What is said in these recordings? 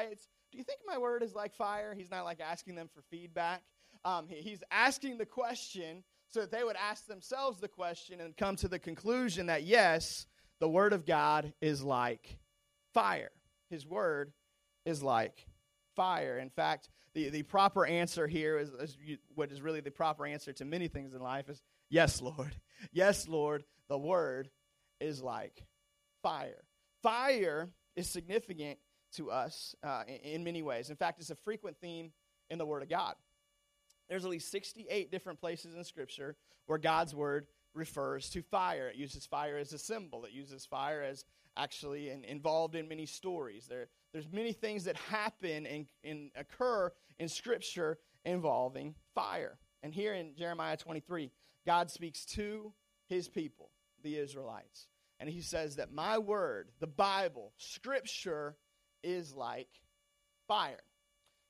Israelites, Do you think my word is like fire? He's not like asking them for feedback. Um, he, he's asking the question so that they would ask themselves the question and come to the conclusion that yes, the word of God is like fire. His word is like fire. In fact, the, the proper answer here is, is you, what is really the proper answer to many things in life is yes, Lord. Yes, Lord, the word is like fire. Fire is significant to us uh, in, in many ways. In fact, it's a frequent theme in the Word of God. There's at least 68 different places in Scripture where God's Word refers to fire. It uses fire as a symbol, it uses fire as actually in, involved in many stories. There, there's many things that happen and, and occur in Scripture involving fire. And here in Jeremiah 23, God speaks to his people, the Israelites. And he says that my word, the Bible, Scripture, is like fire.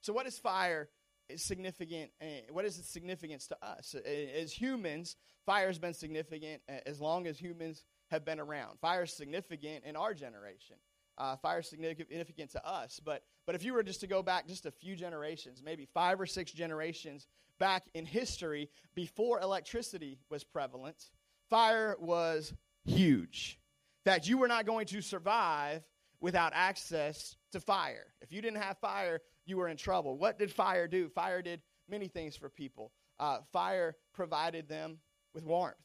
So, what is fire? Is significant. Uh, what is its significance to us as humans? Fire has been significant as long as humans have been around. Fire is significant in our generation. Uh, fire is significant to us. But but if you were just to go back just a few generations, maybe five or six generations back in history, before electricity was prevalent, fire was huge. In fact, you were not going to survive without access to fire. If you didn't have fire, you were in trouble. What did fire do? Fire did many things for people. Uh, fire provided them with warmth.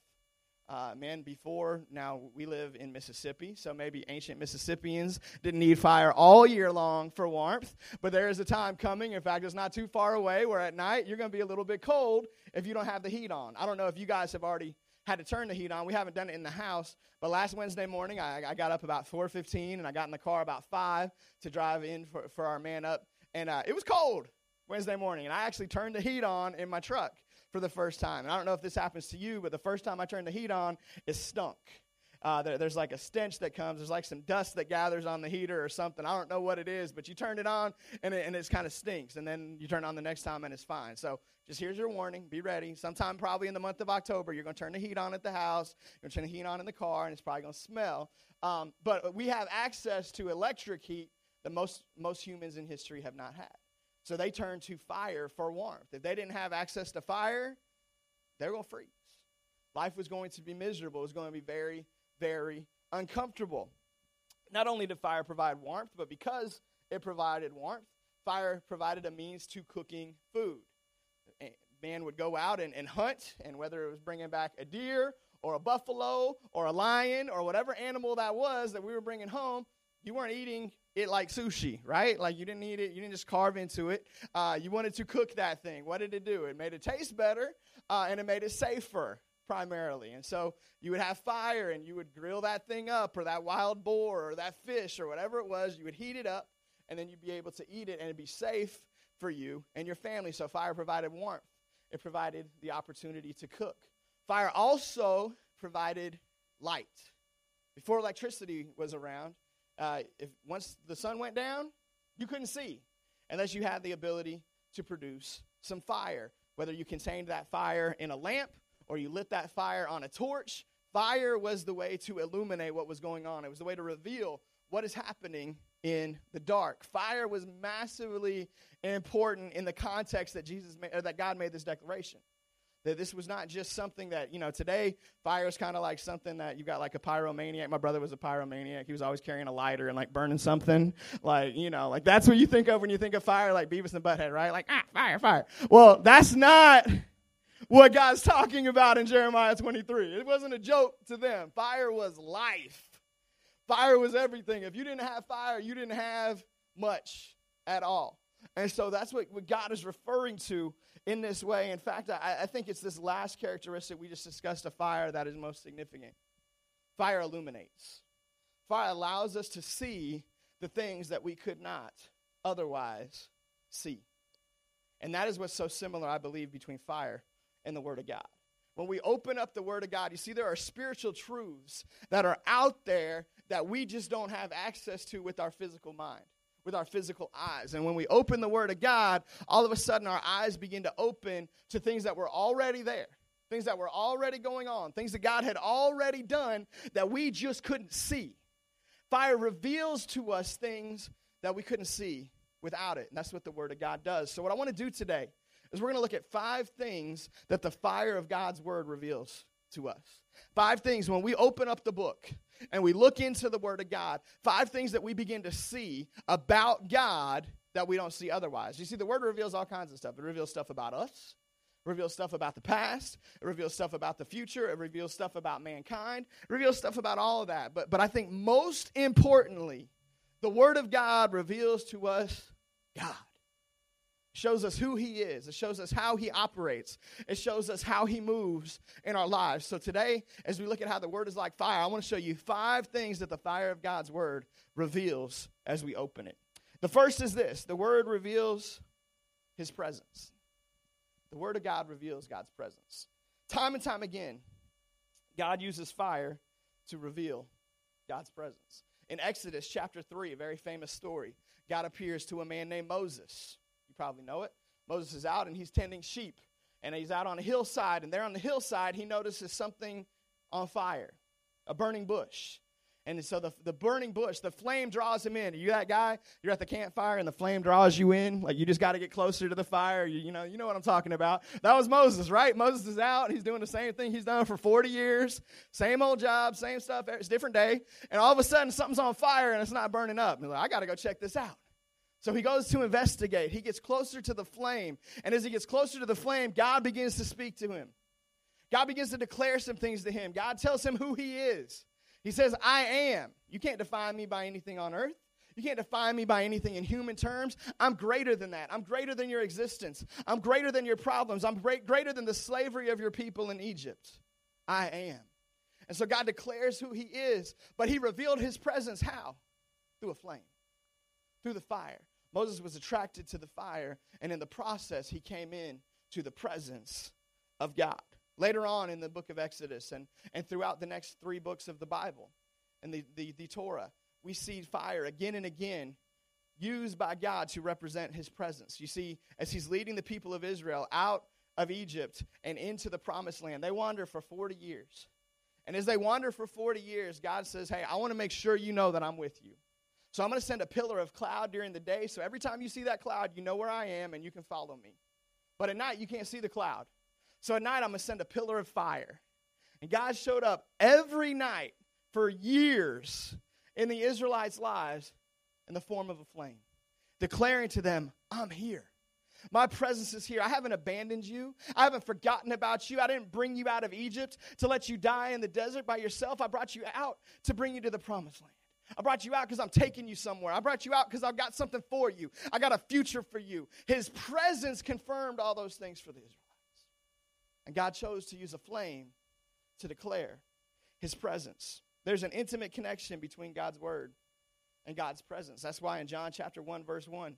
Uh, man, before now we live in Mississippi, so maybe ancient Mississippians didn't need fire all year long for warmth. But there is a time coming, in fact, it's not too far away, where at night you're going to be a little bit cold if you don't have the heat on. I don't know if you guys have already had to turn the heat on. We haven't done it in the house, but last Wednesday morning I, I got up about 4:15 and I got in the car about five to drive in for, for our man up, and uh, it was cold Wednesday morning, and I actually turned the heat on in my truck for the first time. And I don't know if this happens to you, but the first time I turned the heat on, it stunk. Uh, there, there's like a stench that comes. There's like some dust that gathers on the heater or something. I don't know what it is, but you turn it on and it, and it kind of stinks. And then you turn it on the next time and it's fine. So just here's your warning. Be ready. Sometime probably in the month of October, you're going to turn the heat on at the house. You're going to turn the heat on in the car, and it's probably going to smell. Um, but we have access to electric heat that most, most humans in history have not had. So they turn to fire for warmth. If they didn't have access to fire, they're going to freeze. Life was going to be miserable. It was going to be very, very uncomfortable. Not only did fire provide warmth, but because it provided warmth, fire provided a means to cooking food. Man would go out and, and hunt, and whether it was bringing back a deer or a buffalo or a lion or whatever animal that was that we were bringing home, you weren't eating it like sushi, right? Like you didn't eat it, you didn't just carve into it. Uh, you wanted to cook that thing. What did it do? It made it taste better uh, and it made it safer primarily. And so you would have fire and you would grill that thing up or that wild boar or that fish or whatever it was. You would heat it up and then you'd be able to eat it and it'd be safe for you and your family. So fire provided warmth, it provided the opportunity to cook. Fire also provided light. Before electricity was around, uh, if once the sun went down, you couldn't see unless you had the ability to produce some fire. Whether you contained that fire in a lamp or you lit that fire on a torch, fire was the way to illuminate what was going on. It was the way to reveal what is happening in the dark. Fire was massively important in the context that Jesus made, or that God made this declaration. That this was not just something that, you know, today fire is kind of like something that you got like a pyromaniac. My brother was a pyromaniac. He was always carrying a lighter and like burning something. Like, you know, like that's what you think of when you think of fire, like Beavis and Butthead, right? Like, ah, fire, fire. Well, that's not what God's talking about in Jeremiah 23. It wasn't a joke to them. Fire was life. Fire was everything. If you didn't have fire, you didn't have much at all. And so that's what, what God is referring to in this way. In fact, I, I think it's this last characteristic we just discussed a fire that is most significant. Fire illuminates, fire allows us to see the things that we could not otherwise see. And that is what's so similar, I believe, between fire and the Word of God. When we open up the Word of God, you see there are spiritual truths that are out there that we just don't have access to with our physical mind with our physical eyes. And when we open the Word of God, all of a sudden our eyes begin to open to things that were already there, things that were already going on, things that God had already done that we just couldn't see. Fire reveals to us things that we couldn't see without it. And that's what the Word of God does. So, what I want to do today is we're going to look at five things that the fire of God's Word reveals to us. Five things when we open up the book and we look into the Word of God, five things that we begin to see about God that we don't see otherwise. You see, the Word reveals all kinds of stuff. It reveals stuff about us, reveals stuff about the past, it reveals stuff about the future, it reveals stuff about mankind, it reveals stuff about all of that. But, but I think most importantly, the Word of God reveals to us God shows us who he is. It shows us how he operates. It shows us how he moves in our lives. So today, as we look at how the word is like fire, I want to show you five things that the fire of God's word reveals as we open it. The first is this the word reveals his presence. The word of God reveals God's presence. Time and time again, God uses fire to reveal God's presence. In Exodus chapter 3, a very famous story, God appears to a man named Moses probably know it. Moses is out and he's tending sheep. And he's out on a hillside. And there on the hillside, he notices something on fire a burning bush. And so the, the burning bush, the flame draws him in. Are you that guy? You're at the campfire and the flame draws you in. Like you just got to get closer to the fire. You, you, know, you know what I'm talking about. That was Moses, right? Moses is out. He's doing the same thing he's done for 40 years. Same old job, same stuff. It's different day. And all of a sudden something's on fire and it's not burning up. And like, I got to go check this out. So he goes to investigate. He gets closer to the flame. And as he gets closer to the flame, God begins to speak to him. God begins to declare some things to him. God tells him who he is. He says, I am. You can't define me by anything on earth. You can't define me by anything in human terms. I'm greater than that. I'm greater than your existence. I'm greater than your problems. I'm greater than the slavery of your people in Egypt. I am. And so God declares who he is, but he revealed his presence how? Through a flame, through the fire. Moses was attracted to the fire, and in the process, he came in to the presence of God. Later on in the book of Exodus and, and throughout the next three books of the Bible and the, the, the Torah, we see fire again and again used by God to represent his presence. You see, as he's leading the people of Israel out of Egypt and into the promised land, they wander for 40 years. And as they wander for 40 years, God says, Hey, I want to make sure you know that I'm with you. So I'm going to send a pillar of cloud during the day. So every time you see that cloud, you know where I am and you can follow me. But at night, you can't see the cloud. So at night, I'm going to send a pillar of fire. And God showed up every night for years in the Israelites' lives in the form of a flame, declaring to them, I'm here. My presence is here. I haven't abandoned you. I haven't forgotten about you. I didn't bring you out of Egypt to let you die in the desert by yourself. I brought you out to bring you to the promised land. I brought you out because I'm taking you somewhere. I brought you out because I've got something for you. I got a future for you. His presence confirmed all those things for the Israelites. And God chose to use a flame to declare his presence. There's an intimate connection between God's word and God's presence. That's why in John chapter 1 verse 1 it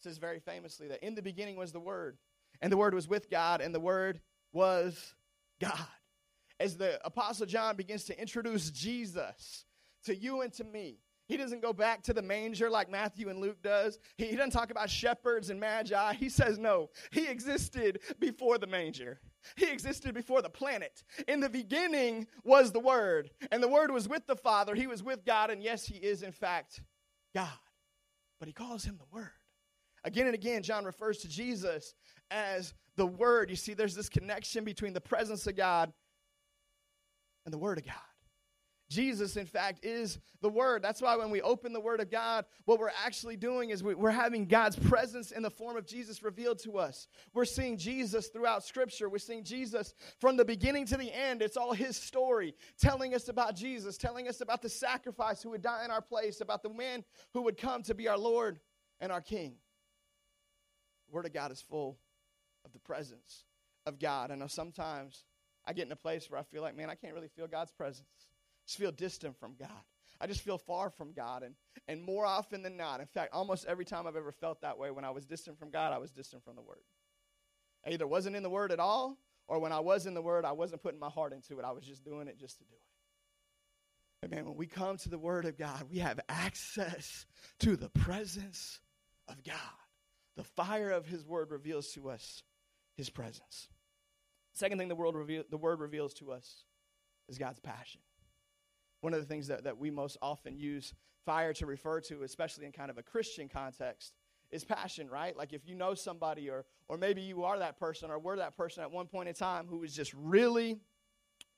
says very famously that in the beginning was the word and the word was with God and the word was God. As the apostle John begins to introduce Jesus to you and to me. He doesn't go back to the manger like Matthew and Luke does. He, he doesn't talk about shepherds and magi. He says, no, he existed before the manger. He existed before the planet. In the beginning was the Word, and the Word was with the Father. He was with God, and yes, he is in fact God. But he calls him the Word. Again and again, John refers to Jesus as the Word. You see, there's this connection between the presence of God and the Word of God. Jesus, in fact, is the Word. That's why when we open the Word of God, what we're actually doing is we're having God's presence in the form of Jesus revealed to us. We're seeing Jesus throughout Scripture. We're seeing Jesus from the beginning to the end. It's all His story, telling us about Jesus, telling us about the sacrifice who would die in our place, about the man who would come to be our Lord and our King. The Word of God is full of the presence of God. I know sometimes I get in a place where I feel like, man, I can't really feel God's presence just feel distant from God. I just feel far from God. And, and more often than not, in fact, almost every time I've ever felt that way, when I was distant from God, I was distant from the Word. I either wasn't in the Word at all, or when I was in the Word, I wasn't putting my heart into it. I was just doing it just to do it. Man, when we come to the Word of God, we have access to the presence of God. The fire of His Word reveals to us His presence. Second thing the, world reveal, the Word reveals to us is God's passion one of the things that, that we most often use fire to refer to, especially in kind of a Christian context, is passion, right? Like if you know somebody or or maybe you are that person or were that person at one point in time who was just really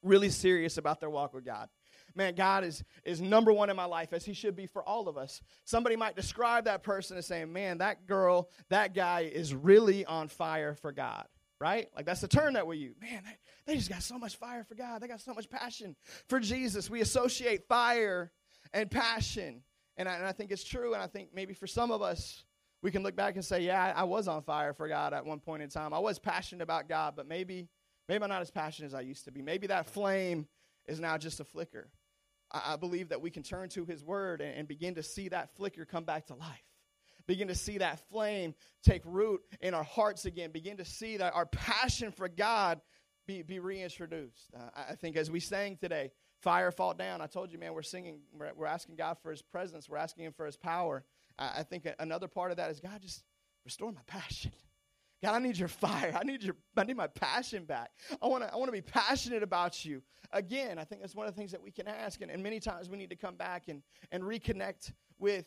really serious about their walk with God. Man, God is is number 1 in my life as he should be for all of us. Somebody might describe that person as saying, "Man, that girl, that guy is really on fire for God." Right? Like that's the term that we use. Man, they, they just got so much fire for God. They got so much passion for Jesus. We associate fire and passion. And I, and I think it's true. And I think maybe for some of us, we can look back and say, yeah, I, I was on fire for God at one point in time. I was passionate about God, but maybe, maybe I'm not as passionate as I used to be. Maybe that flame is now just a flicker. I, I believe that we can turn to His Word and, and begin to see that flicker come back to life begin to see that flame take root in our hearts again, begin to see that our passion for God be, be reintroduced. Uh, I think as we sang today, fire fall down. I told you, man, we're singing, we're, we're asking God for His presence, we're asking Him for His power. I, I think another part of that is God, just restore my passion. God, I need your fire. I need your I need my passion back. I want to I want to be passionate about you. Again, I think that's one of the things that we can ask and, and many times we need to come back and, and reconnect with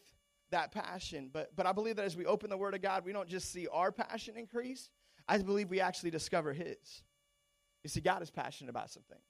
that passion. But but I believe that as we open the word of God, we don't just see our passion increase. I believe we actually discover his. You see, God is passionate about some things.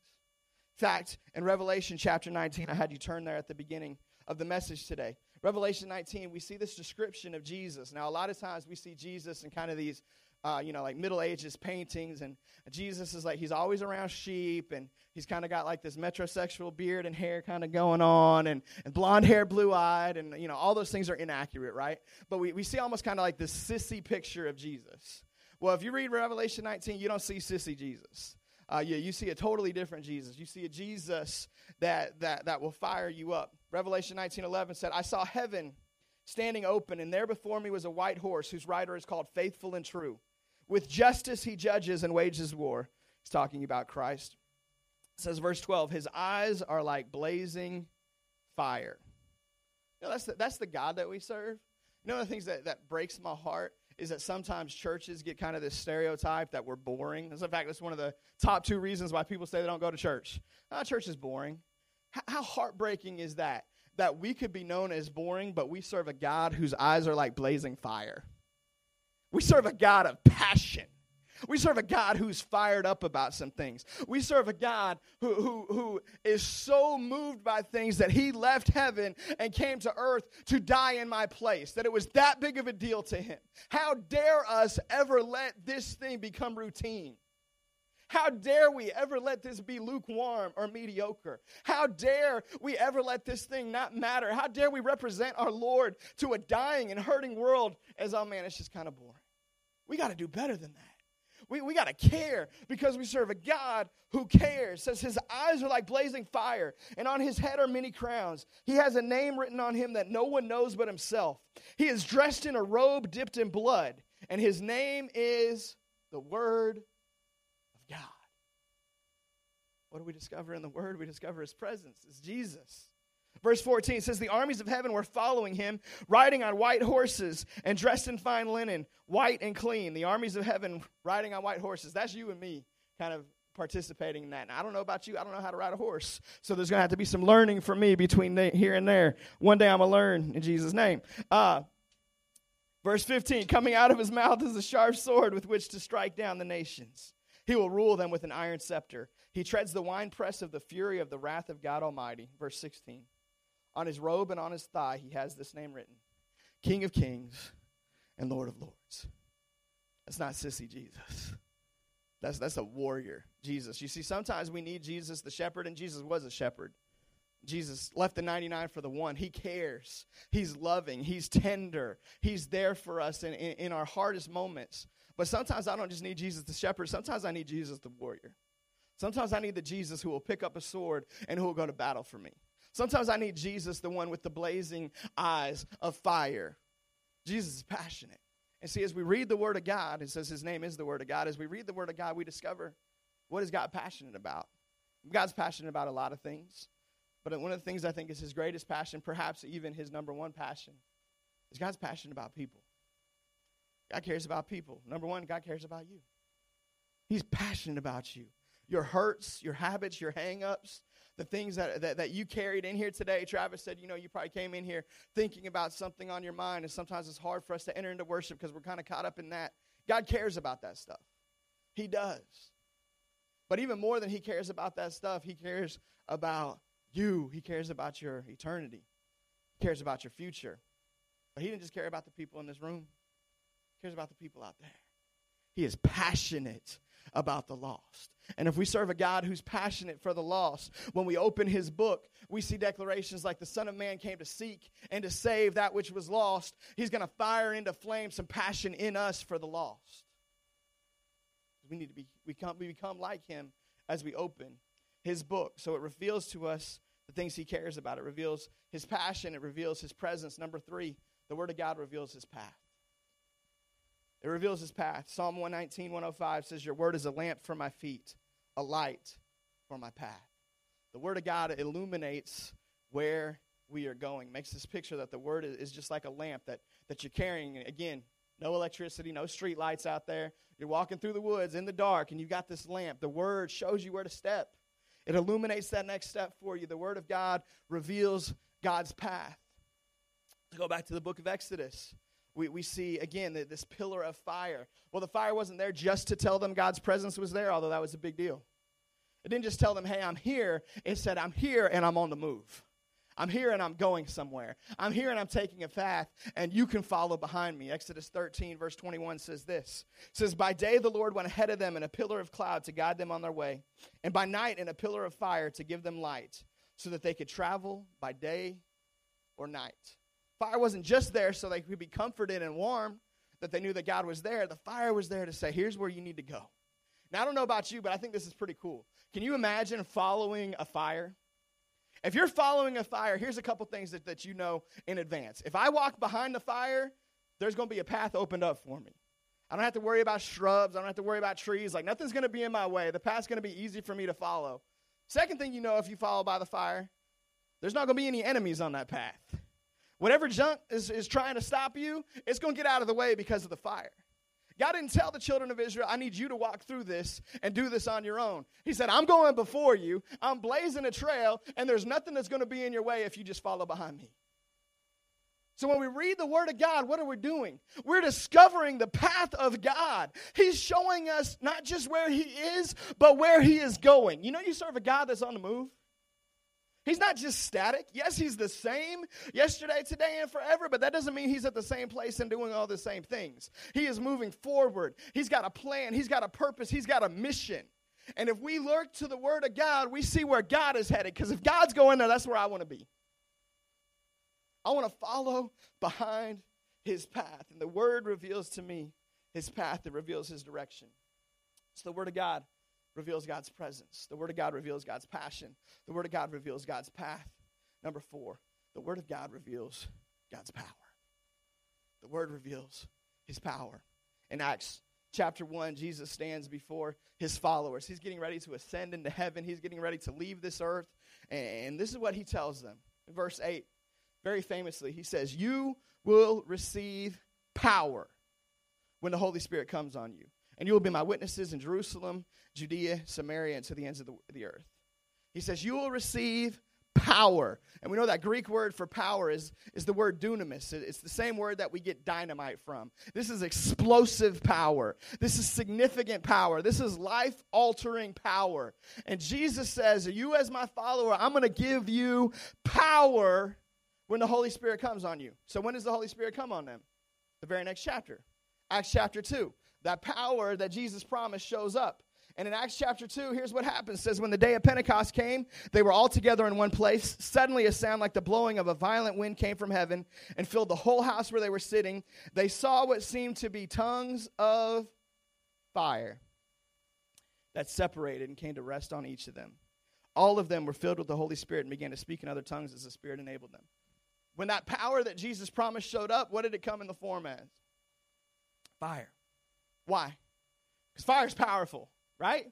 In fact, in Revelation chapter 19, I had you turn there at the beginning of the message today. Revelation 19, we see this description of Jesus. Now, a lot of times we see Jesus in kind of these, uh, you know, like Middle Ages paintings, and Jesus is like, he's always around sheep, and he's kind of got like this metrosexual beard and hair kind of going on, and, and blonde hair, blue eyed, and, you know, all those things are inaccurate, right? But we, we see almost kind of like this sissy picture of Jesus. Well, if you read Revelation 19, you don't see sissy Jesus uh, you, you see a totally different Jesus. You see a Jesus that, that, that will fire you up. Revelation 19.11 said, I saw heaven standing open, and there before me was a white horse whose rider is called Faithful and True. With justice he judges and wages war. He's talking about Christ. It says, verse 12, his eyes are like blazing fire. You know, that's the, that's the God that we serve. You know, the things that, that breaks my heart is that sometimes churches get kind of this stereotype that we're boring. As in fact, that's one of the top two reasons why people say they don't go to church. Oh, church is boring. H- how heartbreaking is that? That we could be known as boring, but we serve a God whose eyes are like blazing fire. We serve a God of passion. We serve a God who's fired up about some things. We serve a God who, who, who is so moved by things that he left heaven and came to earth to die in my place, that it was that big of a deal to him. How dare us ever let this thing become routine? How dare we ever let this be lukewarm or mediocre? How dare we ever let this thing not matter? How dare we represent our Lord to a dying and hurting world as, oh man, it's just kind of boring? We got to do better than that. We, we got to care because we serve a God who cares. Says his eyes are like blazing fire, and on his head are many crowns. He has a name written on him that no one knows but himself. He is dressed in a robe dipped in blood, and his name is the Word of God. What do we discover in the Word? We discover his presence. It's Jesus. Verse 14 says, The armies of heaven were following him, riding on white horses and dressed in fine linen, white and clean. The armies of heaven riding on white horses. That's you and me kind of participating in that. Now, I don't know about you. I don't know how to ride a horse. So there's going to have to be some learning for me between here and there. One day I'm going to learn in Jesus' name. Uh, verse 15 Coming out of his mouth is a sharp sword with which to strike down the nations. He will rule them with an iron scepter. He treads the winepress of the fury of the wrath of God Almighty. Verse 16. On his robe and on his thigh, he has this name written King of Kings and Lord of Lords. That's not sissy Jesus. That's, that's a warrior, Jesus. You see, sometimes we need Jesus, the shepherd, and Jesus was a shepherd. Jesus left the 99 for the one. He cares. He's loving. He's tender. He's there for us in, in, in, our hardest moments. But sometimes I don't just need Jesus the shepherd. Sometimes I need Jesus the warrior. Sometimes I need the Jesus who will pick up a sword and who will go to battle for me. Sometimes I need Jesus, the one with the blazing eyes of fire. Jesus is passionate. And see, as we read the Word of God, it says His name is the Word of God. As we read the Word of God, we discover what is God passionate about. God's passionate about a lot of things. But one of the things I think is His greatest passion, perhaps even His number one passion, is God's passionate about people. God cares about people. Number one, God cares about you. He's passionate about you. Your hurts, your habits, your hang ups, the things that, that, that you carried in here today. Travis said, you know, you probably came in here thinking about something on your mind, and sometimes it's hard for us to enter into worship because we're kind of caught up in that. God cares about that stuff. He does. But even more than He cares about that stuff, He cares about you. He cares about your eternity. He cares about your future. But He didn't just care about the people in this room, He cares about the people out there. He is passionate about the lost. And if we serve a God who's passionate for the lost, when we open his book, we see declarations like the Son of Man came to seek and to save that which was lost. He's going to fire into flame some passion in us for the lost. We need to be, we become, we become like him as we open his book. So it reveals to us the things he cares about. It reveals his passion, it reveals his presence. Number three, the Word of God reveals his path. It reveals his path. Psalm 119, 105 says, Your word is a lamp for my feet, a light for my path. The word of God illuminates where we are going. Makes this picture that the word is just like a lamp that, that you're carrying. Again, no electricity, no street lights out there. You're walking through the woods in the dark, and you've got this lamp. The word shows you where to step. It illuminates that next step for you. The word of God reveals God's path. To go back to the book of Exodus, we, we see again this pillar of fire. Well, the fire wasn't there just to tell them God's presence was there, although that was a big deal. It didn't just tell them, hey, I'm here. It said, I'm here and I'm on the move. I'm here and I'm going somewhere. I'm here and I'm taking a path, and you can follow behind me. Exodus 13, verse 21 says this it says, By day the Lord went ahead of them in a pillar of cloud to guide them on their way, and by night in a pillar of fire to give them light, so that they could travel by day or night. Fire wasn't just there so they could be comforted and warm, that they knew that God was there. The fire was there to say, here's where you need to go. Now, I don't know about you, but I think this is pretty cool. Can you imagine following a fire? If you're following a fire, here's a couple things that, that you know in advance. If I walk behind the fire, there's going to be a path opened up for me. I don't have to worry about shrubs. I don't have to worry about trees. Like, nothing's going to be in my way. The path's going to be easy for me to follow. Second thing you know if you follow by the fire, there's not going to be any enemies on that path. Whatever junk is, is trying to stop you, it's going to get out of the way because of the fire. God didn't tell the children of Israel, I need you to walk through this and do this on your own. He said, I'm going before you, I'm blazing a trail, and there's nothing that's going to be in your way if you just follow behind me. So when we read the Word of God, what are we doing? We're discovering the path of God. He's showing us not just where He is, but where He is going. You know, you serve a God that's on the move. He's not just static. Yes, he's the same yesterday, today, and forever, but that doesn't mean he's at the same place and doing all the same things. He is moving forward. He's got a plan, he's got a purpose, he's got a mission. And if we look to the Word of God, we see where God is headed. Because if God's going there, that's where I want to be. I want to follow behind His path. And the Word reveals to me His path, it reveals His direction. It's the Word of God reveals God's presence. The Word of God reveals God's passion. The Word of God reveals God's path. Number four, the Word of God reveals God's power. The Word reveals His power. In Acts chapter 1, Jesus stands before His followers. He's getting ready to ascend into heaven, He's getting ready to leave this earth. And this is what He tells them. Verse 8, very famously, He says, You will receive power when the Holy Spirit comes on you and you will be my witnesses in Jerusalem, Judea, Samaria, and to the ends of the, the earth. He says, You will receive power. And we know that Greek word for power is, is the word dunamis. It's the same word that we get dynamite from. This is explosive power. This is significant power. This is life altering power. And Jesus says, You, as my follower, I'm going to give you power when the Holy Spirit comes on you. So, when does the Holy Spirit come on them? The very next chapter, Acts chapter 2 that power that Jesus promised shows up. And in Acts chapter 2, here's what happens. It says, When the day of Pentecost came, they were all together in one place. Suddenly, a sound like the blowing of a violent wind came from heaven and filled the whole house where they were sitting. They saw what seemed to be tongues of fire that separated and came to rest on each of them. All of them were filled with the Holy Spirit and began to speak in other tongues as the Spirit enabled them. When that power that Jesus promised showed up, what did it come in the form as? Fire. Why? Because fire is powerful, right?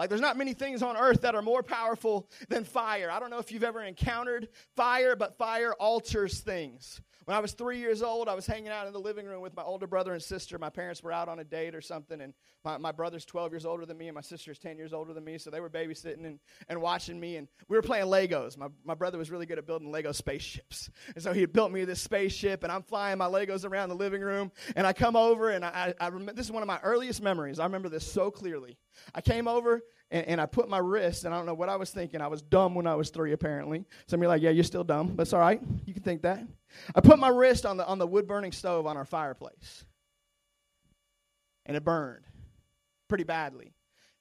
Like, there's not many things on earth that are more powerful than fire. I don't know if you've ever encountered fire, but fire alters things. When I was three years old, I was hanging out in the living room with my older brother and sister. My parents were out on a date or something, and my, my brother's 12 years older than me, and my sister's 10 years older than me, so they were babysitting and, and watching me, and we were playing Legos. My, my brother was really good at building Lego spaceships. And so he had built me this spaceship, and I'm flying my Legos around the living room, and I come over, and I, I, I remember this is one of my earliest memories. I remember this so clearly. I came over, and, and, I put my wrist, and I don't know what I was thinking. I was dumb when I was three, apparently. Some of you are like, yeah, you're still dumb. That's all right. You can think that. I put my wrist on the, on the wood burning stove on our fireplace, and it burned pretty badly.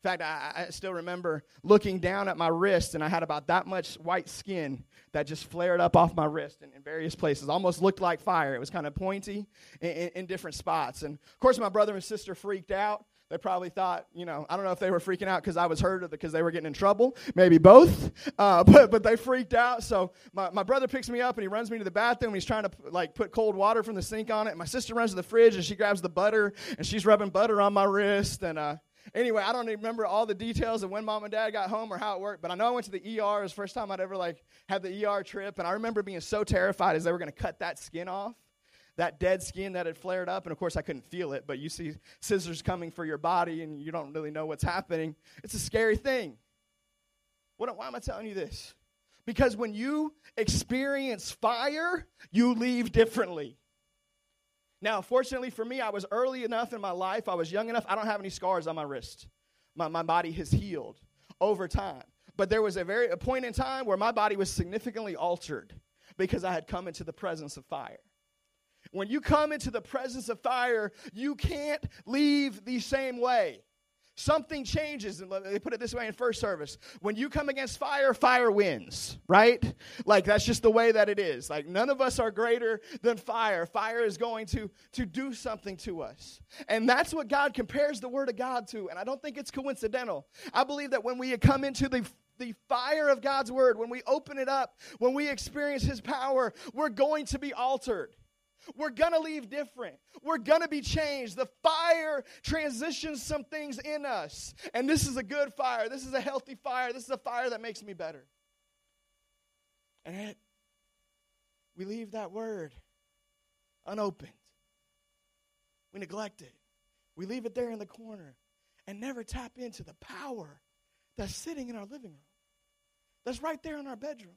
In fact, I, I, still remember looking down at my wrist, and I had about that much white skin that just flared up off my wrist in, in various places. Almost looked like fire. It was kind of pointy in, in, in different spots. And of course, my brother and sister freaked out. They probably thought, you know, I don't know if they were freaking out because I was hurt or because they were getting in trouble. Maybe both. Uh, but, but they freaked out. So my, my brother picks me up and he runs me to the bathroom. He's trying to like put cold water from the sink on it. My sister runs to the fridge and she grabs the butter and she's rubbing butter on my wrist. And uh, anyway, I don't remember all the details of when mom and dad got home or how it worked, but I know I went to the ER. It was the first time I'd ever like had the ER trip. And I remember being so terrified as they were going to cut that skin off that dead skin that had flared up. And of course, I couldn't feel it, but you see scissors coming for your body and you don't really know what's happening. It's a scary thing. What, why am I telling you this? Because when you experience fire, you leave differently. Now, fortunately for me, I was early enough in my life, I was young enough, I don't have any scars on my wrist. My, my body has healed over time. But there was a very a point in time where my body was significantly altered because I had come into the presence of fire. When you come into the presence of fire, you can't leave the same way. Something changes, and they put it this way in first service. When you come against fire, fire wins, right? Like that's just the way that it is. Like none of us are greater than fire. Fire is going to, to do something to us. And that's what God compares the Word of God to. And I don't think it's coincidental. I believe that when we come into the the fire of God's word, when we open it up, when we experience his power, we're going to be altered. We're going to leave different. We're going to be changed. The fire transitions some things in us. And this is a good fire. This is a healthy fire. This is a fire that makes me better. And yet, we leave that word unopened. We neglect it. We leave it there in the corner and never tap into the power that's sitting in our living room, that's right there in our bedroom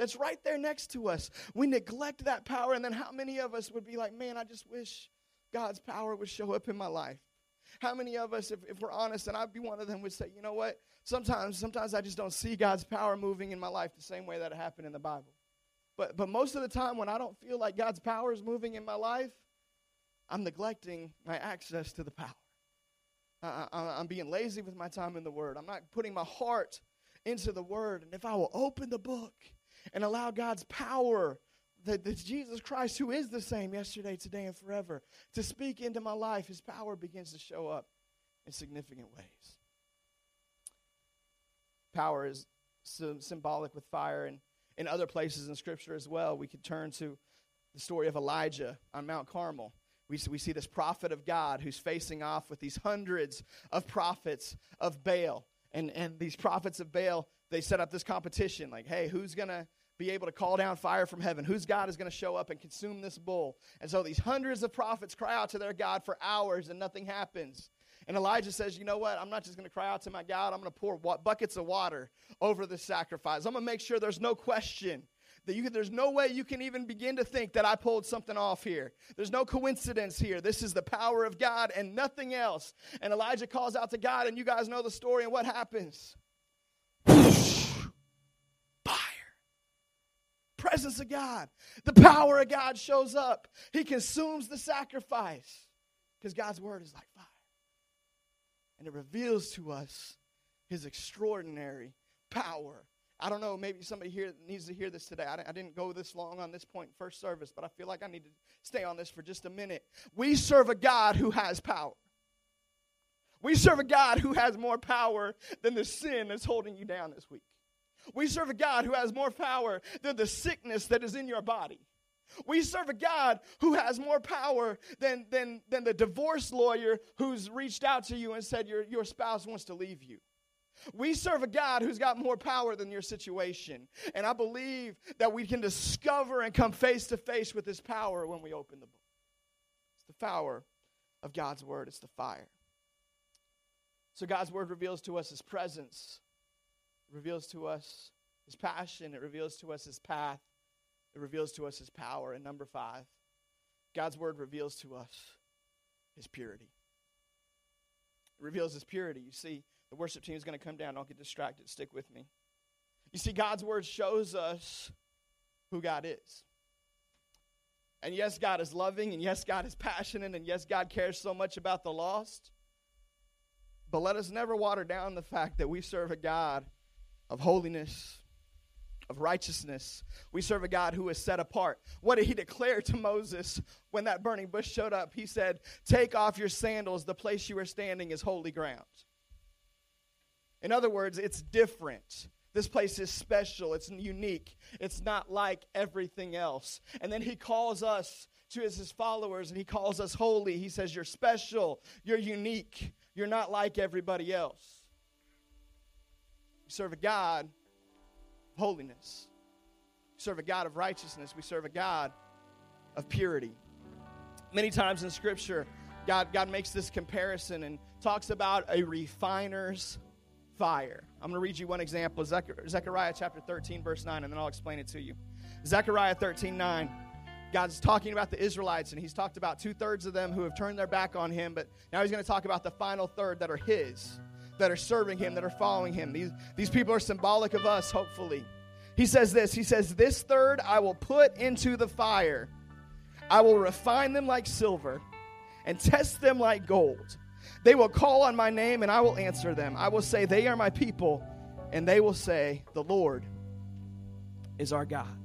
that's right there next to us. We neglect that power, and then how many of us would be like, man, I just wish God's power would show up in my life? How many of us, if, if we're honest, and I'd be one of them, would say, you know what? Sometimes, sometimes I just don't see God's power moving in my life the same way that it happened in the Bible. But, but most of the time, when I don't feel like God's power is moving in my life, I'm neglecting my access to the power. I, I, I'm being lazy with my time in the Word. I'm not putting my heart into the Word. And if I will open the book and allow God's power, that, Jesus Christ, who is the same yesterday, today, and forever, to speak into my life, his power begins to show up in significant ways. Power is symbolic with fire, and in other places in Scripture as well. We could turn to the story of Elijah on Mount Carmel. We, we see this prophet of God who's facing off with these hundreds of prophets of Baal. And, and these prophets of Baal, they set up this competition like, hey, who's going to be able to call down fire from heaven? Whose God is going to show up and consume this bull? And so these hundreds of prophets cry out to their God for hours and nothing happens. And Elijah says, You know what? I'm not just going to cry out to my God. I'm going to pour buckets of water over the sacrifice. I'm going to make sure there's no question that you there's no way you can even begin to think that I pulled something off here. There's no coincidence here. This is the power of God and nothing else. And Elijah calls out to God, and you guys know the story. And what happens? Presence of God. The power of God shows up. He consumes the sacrifice because God's word is like fire. And it reveals to us his extraordinary power. I don't know, maybe somebody here needs to hear this today. I, I didn't go this long on this point first service, but I feel like I need to stay on this for just a minute. We serve a God who has power. We serve a God who has more power than the sin that's holding you down this week. We serve a God who has more power than the sickness that is in your body. We serve a God who has more power than, than, than the divorce lawyer who's reached out to you and said your, your spouse wants to leave you. We serve a God who's got more power than your situation. And I believe that we can discover and come face to face with His power when we open the book. It's the power of God's Word, it's the fire. So God's Word reveals to us His presence, it reveals to us His passion, it reveals to us His path, it reveals to us His power. And number five, God's Word reveals to us His purity. It reveals His purity. You see, the worship team is going to come down. Don't get distracted. Stick with me. You see, God's word shows us who God is. And yes, God is loving, and yes, God is passionate, and yes, God cares so much about the lost. But let us never water down the fact that we serve a God of holiness, of righteousness. We serve a God who is set apart. What did he declare to Moses when that burning bush showed up? He said, Take off your sandals. The place you are standing is holy ground. In other words, it's different. This place is special. It's unique. It's not like everything else. And then he calls us to his, his followers and he calls us holy. He says, You're special. You're unique. You're not like everybody else. We serve a God of holiness. We serve a God of righteousness. We serve a God of purity. Many times in Scripture, God, God makes this comparison and talks about a refiner's fire. I'm going to read you one example Zechariah chapter 13, verse 9, and then I'll explain it to you. Zechariah 13, 9. God's talking about the Israelites, and he's talked about two thirds of them who have turned their back on him, but now he's going to talk about the final third that are his, that are serving him, that are following him. These, these people are symbolic of us, hopefully. He says this He says, This third I will put into the fire, I will refine them like silver and test them like gold. They will call on my name and I will answer them. I will say, They are my people, and they will say, The Lord is our God.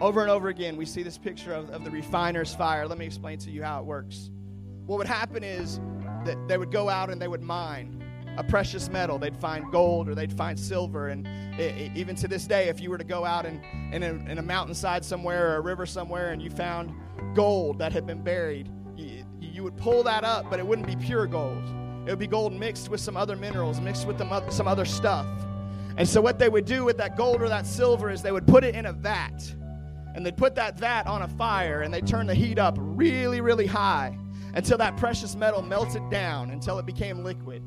Over and over again, we see this picture of, of the refiner's fire. Let me explain to you how it works. What would happen is that they would go out and they would mine a precious metal. They'd find gold or they'd find silver. And it, it, even to this day, if you were to go out and, in, a, in a mountainside somewhere or a river somewhere and you found gold that had been buried, you would pull that up, but it wouldn't be pure gold. It would be gold mixed with some other minerals, mixed with some other stuff. And so, what they would do with that gold or that silver is they would put it in a vat. And they'd put that vat on a fire and they'd turn the heat up really, really high until that precious metal melted down until it became liquid.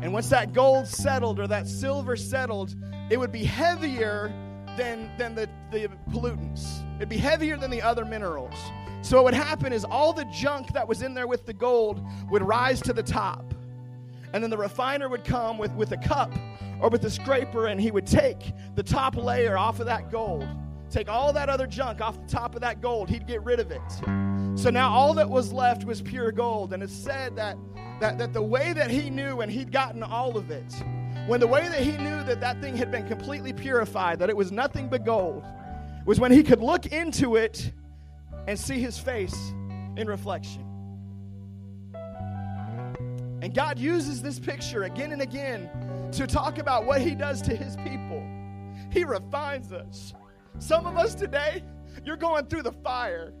And once that gold settled or that silver settled, it would be heavier than, than the, the pollutants. It'd be heavier than the other minerals. So, what would happen is all the junk that was in there with the gold would rise to the top. And then the refiner would come with, with a cup or with a scraper, and he would take the top layer off of that gold, take all that other junk off the top of that gold. He'd get rid of it. So now all that was left was pure gold. And it's said that, that, that the way that he knew, and he'd gotten all of it, when the way that he knew that that thing had been completely purified, that it was nothing but gold, was when he could look into it and see his face in reflection. And God uses this picture again and again to talk about what he does to his people. He refines us. Some of us today, you're going through the fire.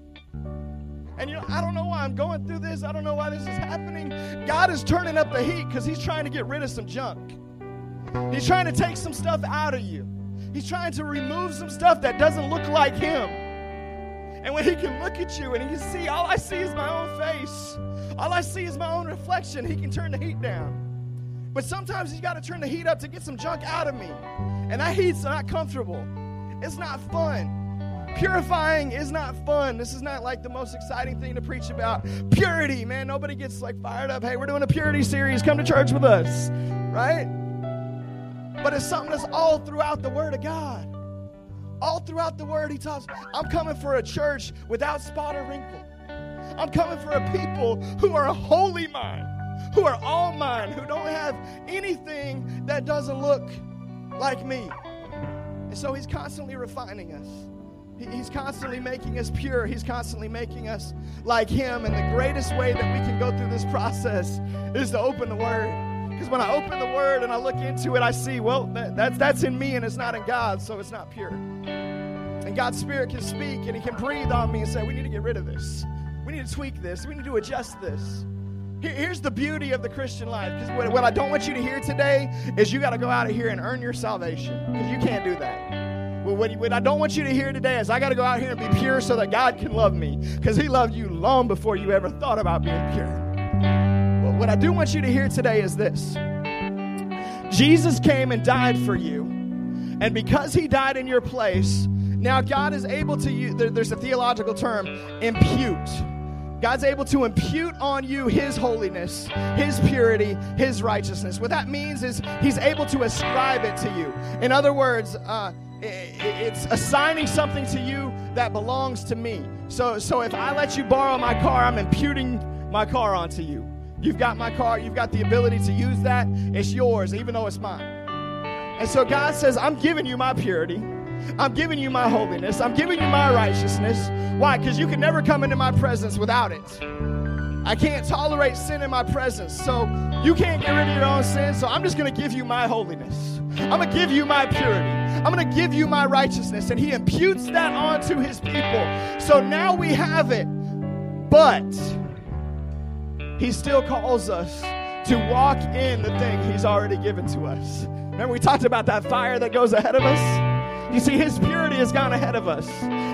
And you know, I don't know why I'm going through this. I don't know why this is happening. God is turning up the heat because He's trying to get rid of some junk. He's trying to take some stuff out of you. He's trying to remove some stuff that doesn't look like Him. And when he can look at you and he can see, all I see is my own face, all I see is my own reflection, he can turn the heat down. But sometimes he's got to turn the heat up to get some junk out of me. And that heat's not comfortable, it's not fun. Purifying is not fun. This is not like the most exciting thing to preach about. Purity, man. Nobody gets like fired up. Hey, we're doing a purity series. Come to church with us, right? But it's something that's all throughout the Word of God. All throughout the word, he talks, I'm coming for a church without spot or wrinkle. I'm coming for a people who are holy mind, who are all mine, who don't have anything that doesn't look like me. And so he's constantly refining us. He's constantly making us pure. He's constantly making us like him. And the greatest way that we can go through this process is to open the word. Because when I open the Word and I look into it, I see, well, that, that's, that's in me and it's not in God, so it's not pure. And God's Spirit can speak and He can breathe on me and say, we need to get rid of this. We need to tweak this. We need to adjust this. Here's the beauty of the Christian life. Because what I don't want you to hear today is you got to go out of here and earn your salvation. Because you can't do that. What, I don't want you to hear today is I got to go out here and be pure so that God can love me. Because He loved you long before you ever thought about being pure. But what I do want you to hear today is this Jesus came and died for you. And because He died in your place, now God is able to use, there's a theological term, impute God's able to impute on you His holiness, His purity, His righteousness. What that means is He's able to ascribe it to you. In other words, uh, it's assigning something to you that belongs to me. So, so if I let you borrow my car, I'm imputing my car onto you. You've got my car, you've got the ability to use that. It's yours, even though it's mine. And so God says, I'm giving you my purity. I'm giving you my holiness. I'm giving you my righteousness. Why? Because you can never come into my presence without it. I can't tolerate sin in my presence. So you can't get rid of your own sin. So I'm just going to give you my holiness. I'm going to give you my purity. I'm going to give you my righteousness. And he imputes that onto his people. So now we have it. But he still calls us to walk in the thing he's already given to us. Remember, we talked about that fire that goes ahead of us? You see, His purity has gone ahead of us.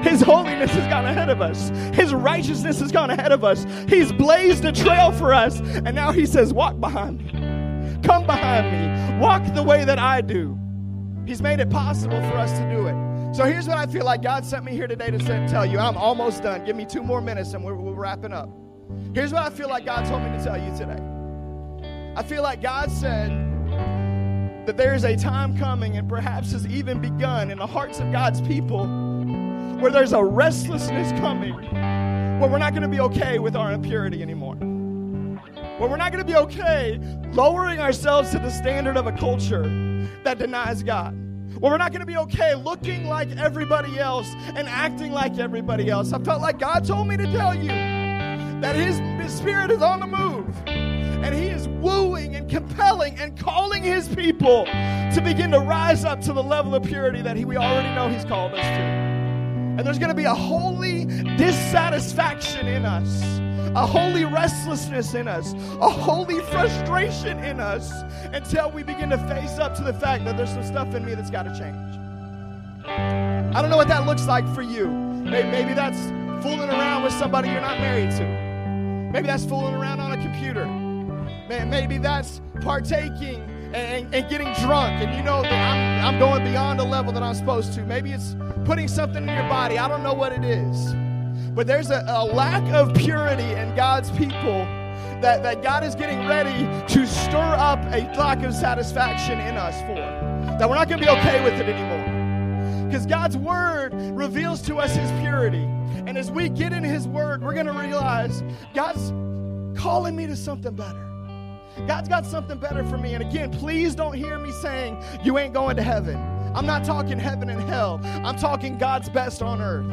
His holiness has gone ahead of us. His righteousness has gone ahead of us. He's blazed a trail for us. And now He says, Walk behind me. Come behind me. Walk the way that I do. He's made it possible for us to do it. So here's what I feel like God sent me here today to tell you. I'm almost done. Give me two more minutes and we're, we're wrapping up. Here's what I feel like God told me to tell you today. I feel like God said, that there is a time coming and perhaps has even begun in the hearts of God's people where there's a restlessness coming where we're not going to be okay with our impurity anymore. Where we're not going to be okay lowering ourselves to the standard of a culture that denies God. Where we're not going to be okay looking like everybody else and acting like everybody else. I felt like God told me to tell you that His, His Spirit is on the move and He is wooing and compelling and calling His people to begin to rise up to the level of purity that he, we already know He's called us to. And there's going to be a holy dissatisfaction in us, a holy restlessness in us, a holy frustration in us until we begin to face up to the fact that there's some stuff in me that's got to change. I don't know what that looks like for you. Maybe that's fooling around with somebody you're not married to. Maybe that's fooling around on a computer. Man, maybe that's partaking and, and, getting drunk, and you know that I'm, I'm going beyond the level that I'm supposed to. Maybe it's putting something in your body. I don't know what it is. But there's a, a lack of purity in God's people that, that God is getting ready to stir up a lack of satisfaction in us for. That we're not going to be okay with it anymore. Because God's word reveals to us his purity. And as we get in his word, we're going to realize God's calling me to something better. God's got something better for me. And again, please don't hear me saying you ain't going to heaven. I'm not talking heaven and hell. I'm talking God's best on earth.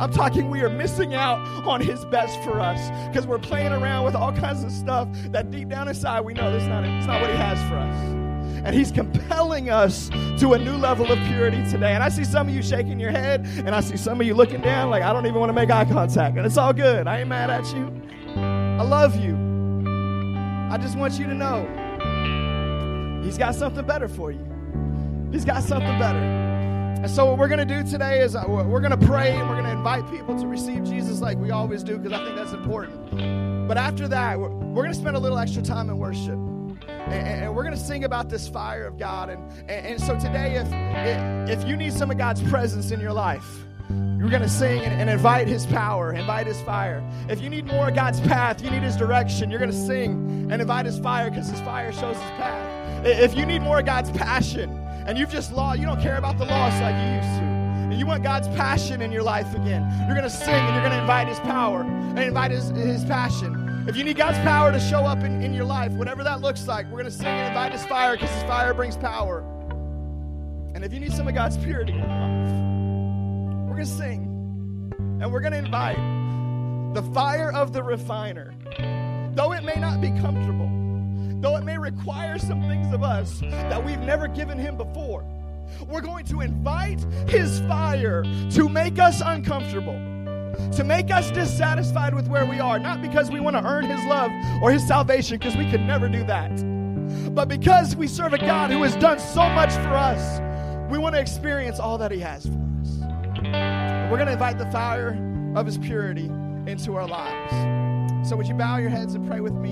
I'm talking we are missing out on his best for us because we're playing around with all kinds of stuff that deep down inside we know that's not, it's not what he has for us. And he's compelling us to a new level of purity today. And I see some of you shaking your head, and I see some of you looking down like I don't even want to make eye contact. And it's all good. I ain't mad at you. I love you. I just want you to know He's got something better for you. He's got something better. And so, what we're going to do today is uh, we're going to pray and we're going to invite people to receive Jesus like we always do because I think that's important. But after that, we're, going to spend a little extra time in worship. And, and we're going to sing about this fire of God. And, and, and so, today, if, if you need some of God's presence in your life, you're going to sing and, and, invite His power, invite His fire. If you need more of God's path, you need His direction, you're going to sing and invite His fire because His fire shows His path. If you need more of God's passion and you've just lost, you don't care about the loss like you used to, and you want God's passion in your life again, you're going to sing and you're going to invite His power and invite His, his passion. If you need God's power to show up in, in your life, whatever that looks like, we're going to sing and invite His fire because His fire brings power. And if you need some of God's purity in your life, we're going to sing and we're going to invite the fire of the refiner. Though it may not be comfortable, though it may require some things of us that we've never given him before, we're going to invite his fire to make us uncomfortable to make us dissatisfied with where we are, not because we want to earn His love or His salvation, because we could never do that, but because we serve a God who has done so much for us, we want to experience all that He has for us. We're going to invite the fire of His purity into our lives. So, would you bow your heads and pray with me?